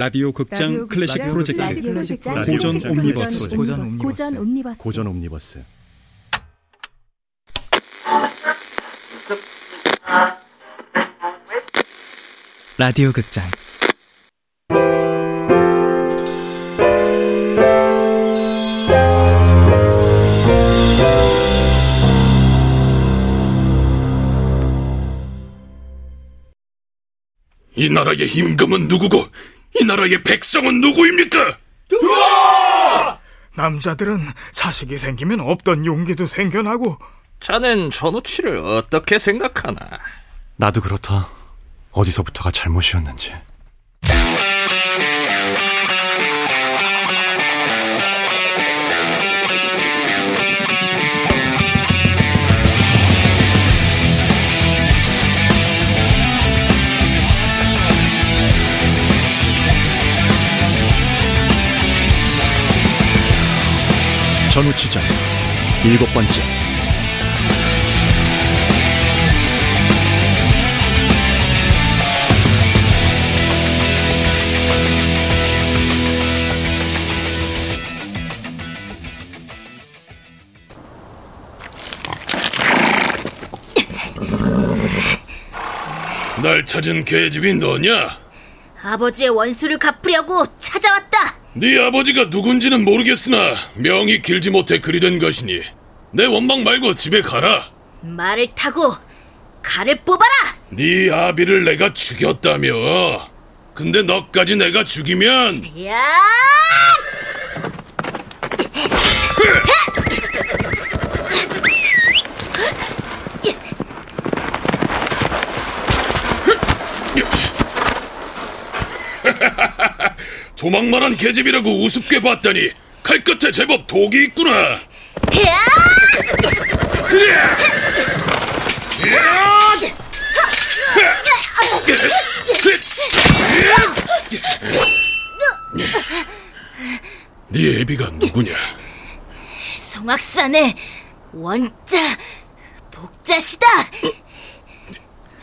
라디오 극장 클래식 프로젝트. 고전 옴니버스. 고전 옴니버스. 고전 옴니버스. 라디오 극장. 이 나라의 임금은 누구고 이 나라의 백성은 누구입니까? 남자들은 자식이 생기면 없던 용기도 생겨나고 자넨 전우치를 어떻게 생각하나? 나도 그렇다 어디서부터가 잘못이었는지 전우치전 일곱 번째 날 찾은 계집이 너냐? 아버지의 원수를 갚으려고 찾아왔다 네 아버지가 누군지는 모르겠으나 명이 길지 못해 그리 된 것이니 내 원망 말고 집에 가라. 말을 타고 칼을 뽑아라 네 아비를 내가 죽였다며. 근데 너까지 내가 죽이면 야 조망만한 계집이라고 우습게 봤더니 칼끝에 제법 독이 있구나. 야네 애비가 누구냐? 송악산의 원자 복자시다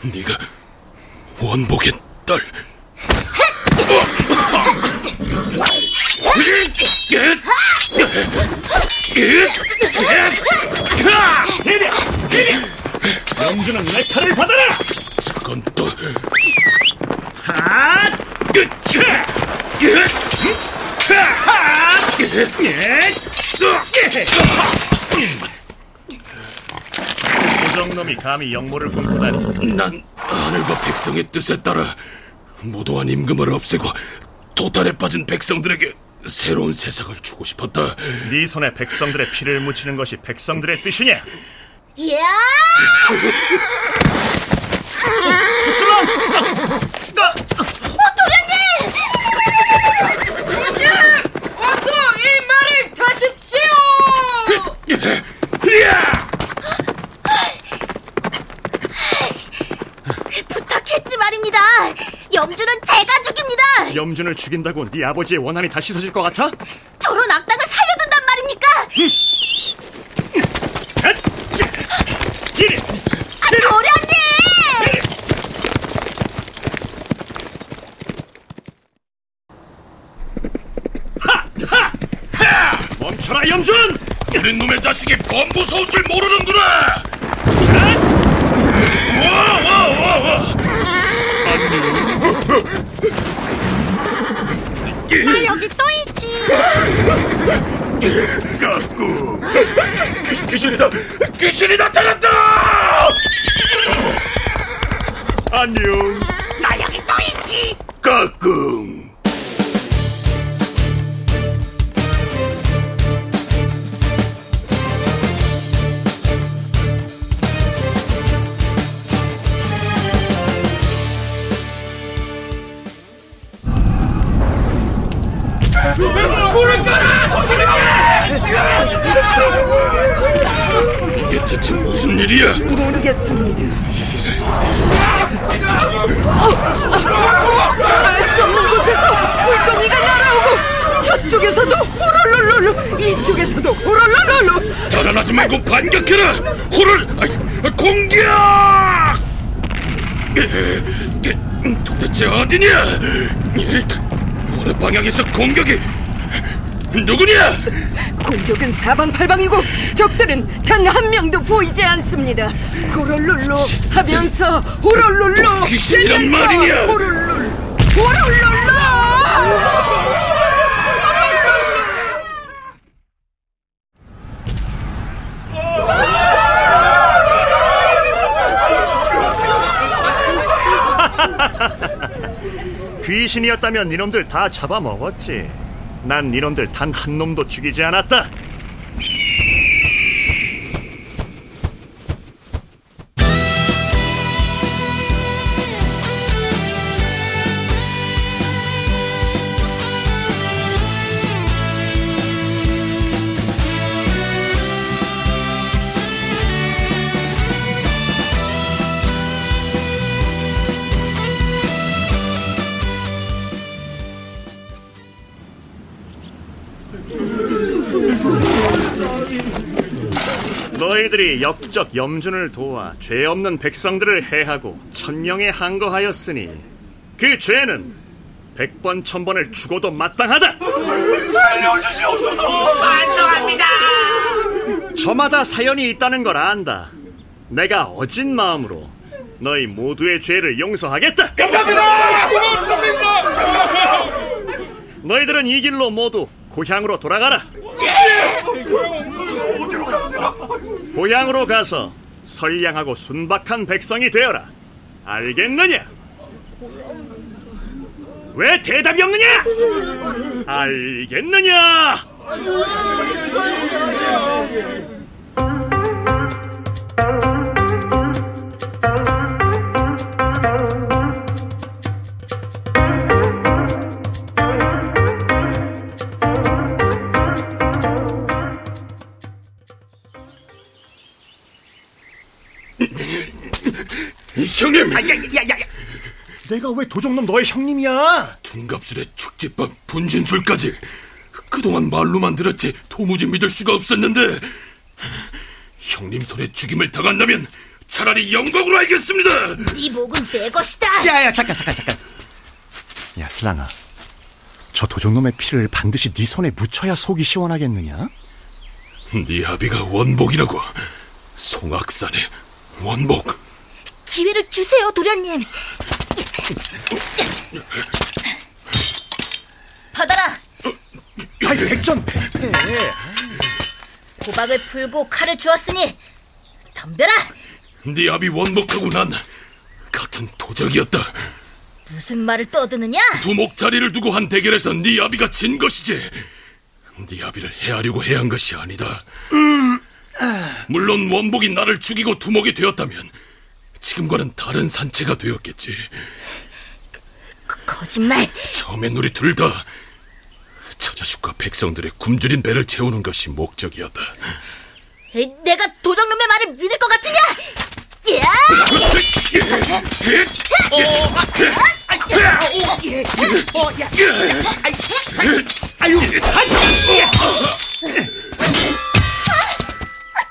네가 원복의 딸. 영주는 내 칼을 받아라 저건 또. 하! 으차! 고정놈이 감히 영모를 꿈꾸다니 난 하늘과 백성의 뜻에 따라 무도한 임금을 없애고 도탈에 빠진 백성들에게 새로운 세상을 주고 싶었다. 네 손에 백성들의 피를 묻히는 것이 백성들의 뜻이냐? 야! 어서 이 말을 다십시오! 부탁했지 말입니다 염주는 제가 죽입니다! 염준을 죽인다고 네 아버지의 원한이 다시 서질 것 같아? 저런 악당을 살려둔단 말입니까? 이리 아, 도련님! 멈춰라 염준 어린 놈의 자식이 범 무서운 줄 모르는구나. 와, 와, 와, 와. 여기 또 있지. 귀, 귀신이다. 귀신이 나타났다. 안녕 나 여기 또 있지 까꿍. 말고 반격해라! 호를 아, 공격! 에, 에, 도대체 어디냐? 어느 방향에서 공격이 누구냐? 공격은 사방팔방이고 적들은 단 한 명도 보이지 않습니다. 호롤룰루 하면서 호롤룰루 귀신이란 말이냐? 호롤룰 호롤룰루 귀신이었다면 니놈들 다 잡아먹었지. 난 니놈들 단 한 놈도 죽이지 않았다. 너희들이 역적 염준을 도와 죄 없는 백성들을 해하고 천명에 항거하였으니 그 죄는 백번 천번을 죽어도 마땅하다. 살려주시옵소서. 반성합니다. 저마다 사연이 있다는 걸 안다. 내가 어진 마음으로 너희 모두의 죄를 용서하겠다. 감사합니다. 너희들은 이 길로 모두 고향으로 돌아가라. 고향으로 가서 선량하고 순박한 백성이 되어라. 알겠느냐? 왜 대답이 없느냐? 알겠느냐? 내가 왜 도적놈 너의 형님이야? 둔갑술의 축제법 분진술까지 그동안 말로만 들었지 도무지 믿을 수가 없었는데 형님 손에 죽임을 당한다면 차라리 영광으로 알겠습니다. 네 목은 내 것이다. 야야 잠깐 잠깐 잠깐 야 슬랑아 저 도적놈의 피를 반드시 네 손에 묻혀야 속이 시원하겠느냐? 네 아비가 원복이라고 송악산의 원복 기회를 주세요, 도련님. 받아라. 아이 백전패 고박을 풀고 칼을 주었으니 덤벼라. 네 아비 원복하고 난 같은 도적이었다. 무슨 말을 떠드느냐? 두목 자리를 두고 한 대결에서 네 아비가 진 것이지. 네 아비를 해하려고 해한 것이 아니다. 물론 원복이 나를 죽이고 두목이 되었다면 지금과는 다른 산채가 되었겠지. 거짓말. 처음엔 우리 둘 다 처자식과 백성들의 굶주린 배를 채우는 것이 목적이었다. 내가 도적놈의 말을 믿을 것 같으냐? 야!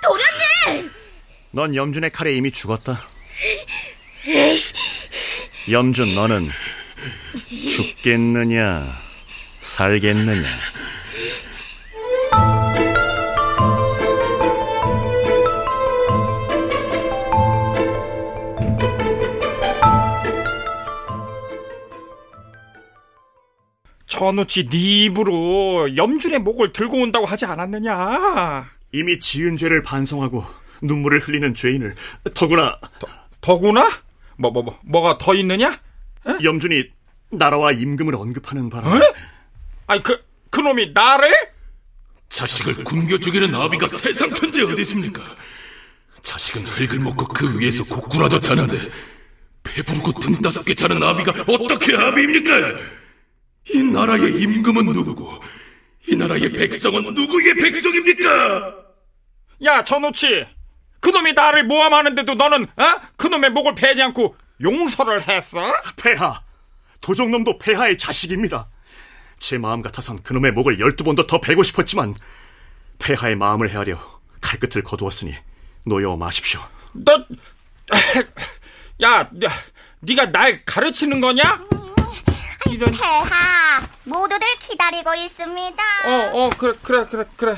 도련님! 넌 염준의 칼에 이미 죽었다. 염준, 너는 죽겠느냐, 살겠느냐? 전우치 네 입으로 염준의 목을 들고 온다고 하지 않았느냐? 이미 지은 죄를 반성하고 눈물을 흘리는 죄인을 더구나 더 구나? 뭐, 뭐, 뭐, 뭐가 더 있느냐? 염준이 나라와 임금을 언급하는 바람에 아니, 그, 그놈이 나를? 자식을 굶겨 죽이는 아비가 세상 천재 어디 있습니까? 자식은 흙을 먹고 그 위에서 고꾸라져 자는데 배부르고 등 따숩게 자는 아비가 어떻게 아비입니까? 이 나라의 임금은 누구고 이 나라의 백성은 누구의 백성입니까? 야, 전우치! 그놈이 나를 모함하는데도 너는, 어? 그놈의 목을 베지 않고 용서를 했어? 폐하 도적놈도 폐하의 자식입니다. 제 마음 같아선 그놈의 목을 열두 번도 더 베고 싶었지만 폐하의 마음을 헤아려 칼끝을 거두었으니 노여워 마십시오. 너, 야, 야, 네가 날 가르치는 거냐? 이런, 폐하, 모두들 기다리고 있습니다. 어, 어, 그래, 그래, 그래, 그래.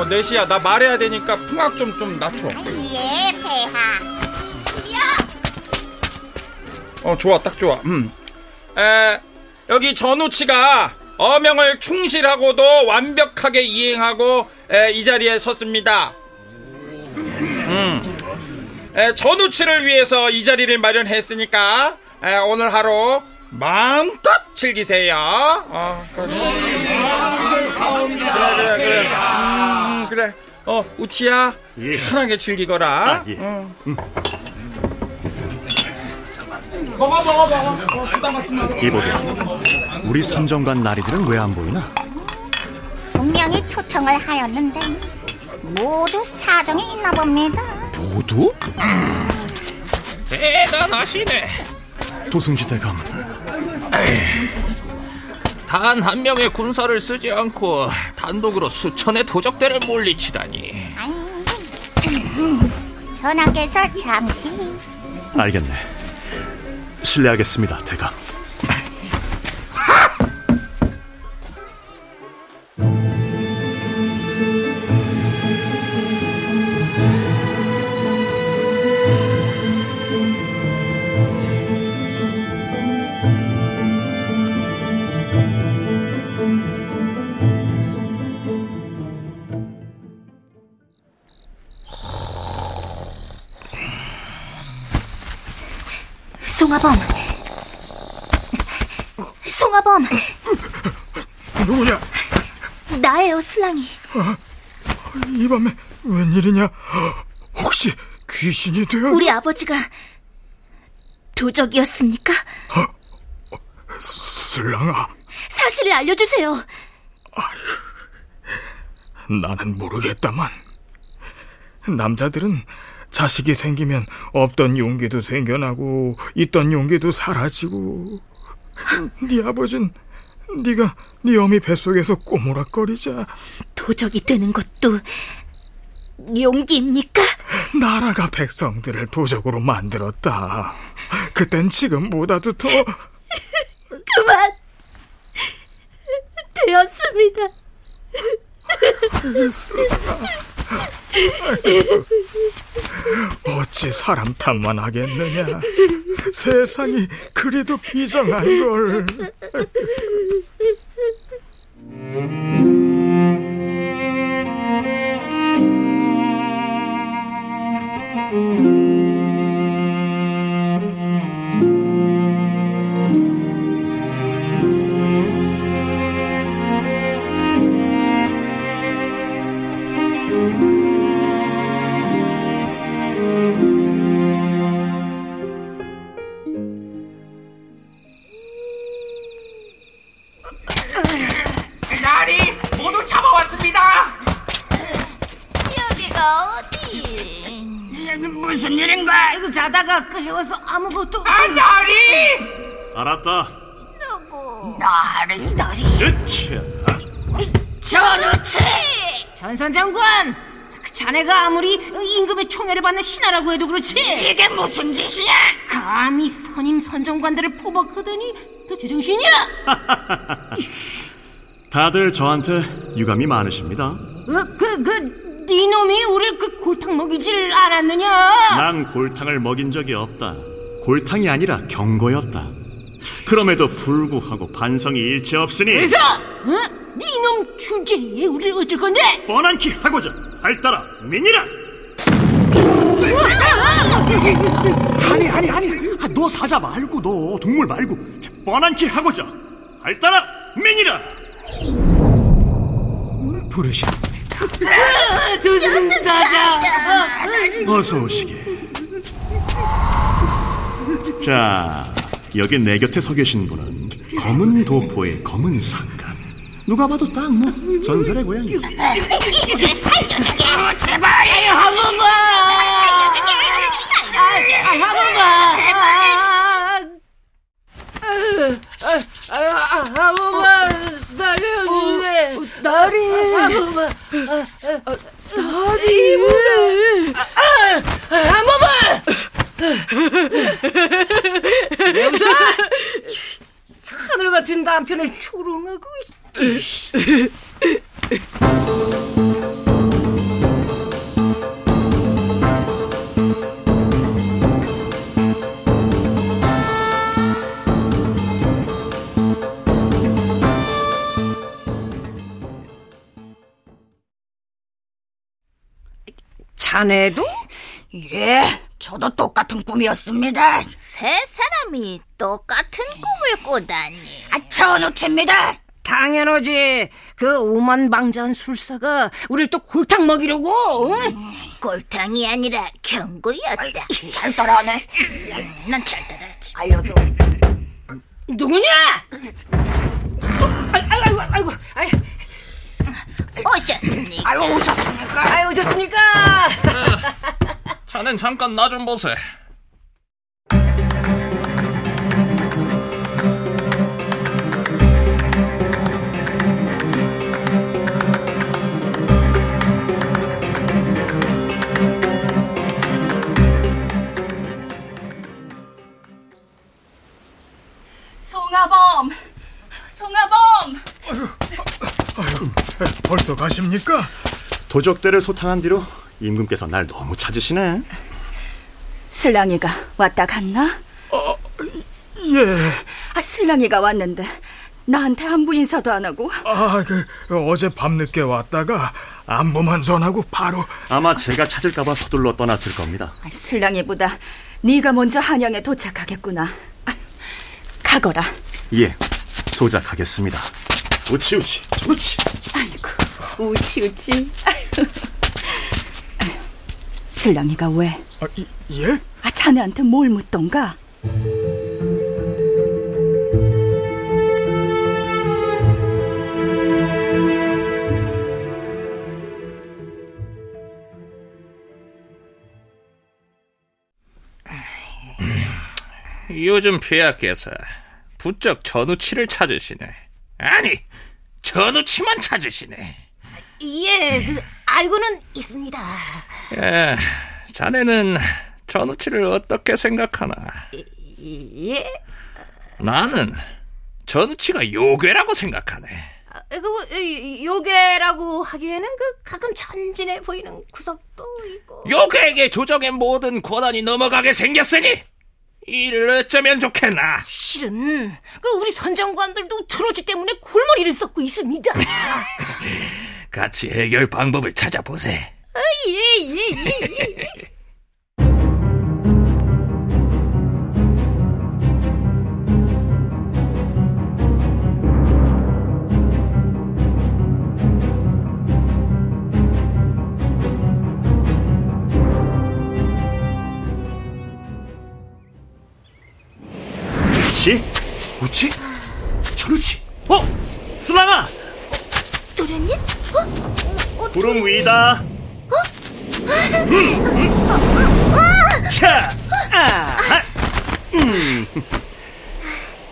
어, 네시야, 나 말해야 되니까 풍악 좀, 좀 낮춰. 예, 폐하. 어, 좋아, 딱 좋아. 음. 에, 여기 전우치가 어명을 충실하고도 완벽하게 이행하고 에, 이 자리에 섰습니다. 음. 에, 전우치를 위해서 이 자리를 마련했으니까 에, 오늘 하루 마음껏 즐기세요. 어, 그래, 그래, 그래. 음, 그래. 어, 우치야, 예. 편하게 즐기거라. 아, 예. 어. 먹어, 먹어, 먹어. 어. 이보게, 우리 선정관 나리들은 왜 안 보이나? 분명히 초청을 하였는데 모두 사정이 있나 봅니다. 모두? 대단하시네. 도승지 대감, 단 한 명의 군사를 쓰지 않고 단독으로 수천의 도적대를 물리치다니. 전하께서 잠시 알겠네. 실례하겠습니다, 대감. 송아범. 송아범. 누구냐? 나예요, 슬랑이. 이 밤에 웬일이냐? 혹시 귀신이 되어 우리 아버지가 도적이었습니까? 슬랑아? 사실을 알려주세요. 나는 모르겠다만 남자들은 자식이 생기면 없던 용기도 생겨나고 있던 용기도 사라지고. 네 아버진 네가 네 어미 뱃속에서 꼬무락거리자. 도적이 되는 것도 용기입니까? 나라가 백성들을 도적으로 만들었다. 그땐 지금보다도 더 그만! 되었습니다. 어찌 사람 탓만 하겠느냐? 세상이 그리도 비정한 걸 알았다. 누구? 나리 나리. 으쌰. 전우치! 전선장관! 그 자네가 아무리 임금의 총애를 받는 신하라고 해도 그렇지 이게 무슨 짓이야? 감히 선임 선정관들을 포박하더니 너 제정신이야? 다들 저한테 유감이 많으십니다. 어, 그, 그, 네 놈이 우릴 그 골탕 먹이질 않았느냐? 난 골탕을 먹인 적이 없다. 골탕이 아니라 경고였다. 그럼에도 불구하고 반성이 일체 없으니 그래서, 어? 네놈 주제에 우릴 어쩔 건데? 뻔한키 하고자 알따라 민이라! 아니 아니 아니. 아, 너 사자 말고 너 동물 말고. 자, 뻔한키 하고자 알따라 민이라! 부르셨습니까? 저승사자! 어서 오시게. 자 여기 내 곁에 서 계신 분은 검은 도포의 검은 상간 누가 봐도 딱 뭐 전설의 고양이 제발, 한 번만! 아, 아, 한 번만! 한 번만 살려주세요. 나리. 한 번만. 나리. 한 번만! 왜 웃어? 하늘 같은 남편을 조롱하고 있지. 자네도? 예, 저도 똑같은 꿈이었습니다. 세 사람이 똑같은 꿈을 꾸다니. 아, 전우치입니다. 당연하지. 그 오만방자한 술사가 우릴 또 골탕 먹이려고. 응? 골탕이 아니라 경고였다. 잘 따라하네. 난 잘 따라하지. 알려줘. 누구냐? 어, 아이고, 아이고, 아이고, 아이고, 오셨습니까? 아유, 오셨습니까? 아이고, 오셨습니까? 자넨 잠깐 나 좀 보세. 송 벌써 가십니까? 도적대를 소탕한 뒤로 임금께서 날 너무 찾으시네. 슬랑이가 왔다 갔나? 예. 아, 슬랑이가 왔는데 나한테 안부 인사도 안 하고 아, 그 어제 밤늦게 왔다가 안부만 전하고 바로 아마 제가 찾을까 봐 서둘러 떠났을 겁니다. 아, 슬랑이보다 네가 먼저 한양에 도착하겠구나. 아, 가거라. 예, 소작하겠습니다. 우치 우치 우치. 우치 우치. 슬랑이가 왜? 아, 이- 예? 아, 자네한테 뭘 묻던가? 요즘 폐하께서 부쩍 전우치를 찾으시네. 아니, 전우치만 찾으시네. 예, 그, 알고는 있습니다. 예, 자네는 전우치를 어떻게 생각하나? 예? 나는 전우치가 요괴라고 생각하네. 아, 그, 뭐, 이, 요괴라고 하기에는 그, 가끔 천진해 보이는 구석도 있고. 요괴에게 조정의 모든 권한이 넘어가게 생겼으니 이를 어쩌면 좋겠나? 실은, 그, 우리 선정관들도 트로지 때문에 골머리를 썩고 있습니다. 같이 해결 방법을 찾아보세. 아, 예, 예, 예, 예.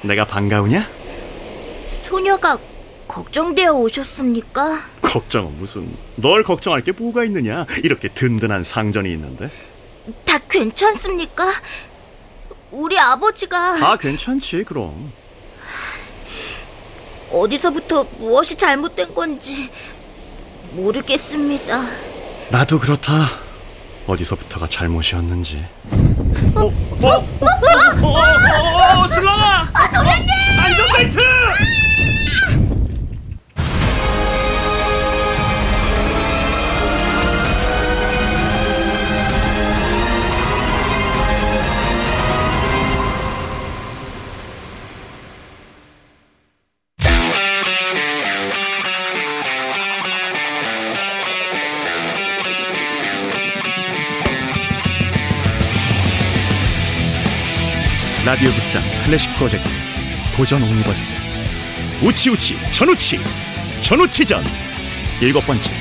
내가 반가우냐? 소녀가 걱정되어 오셨습니까? 걱정은 무슨 널 걱정할 게 뭐가 있느냐 이렇게 든든한 상전이 있는데 다 괜찮습니까? 우리 아버지가 다 괜찮지 그럼 어디서부터 무엇이 잘못된 건지 모르겠습니다. 나도 그렇다 어디서부터가 잘못이었는지 어? 어? 어? 어? 어? 어, 어, 슬랑아! 아, 도련님! 안전벨트! 라디오 극장 클래식 프로젝트 고전 옴니버스. 우치우치 전우치 전우치전. 일곱 번째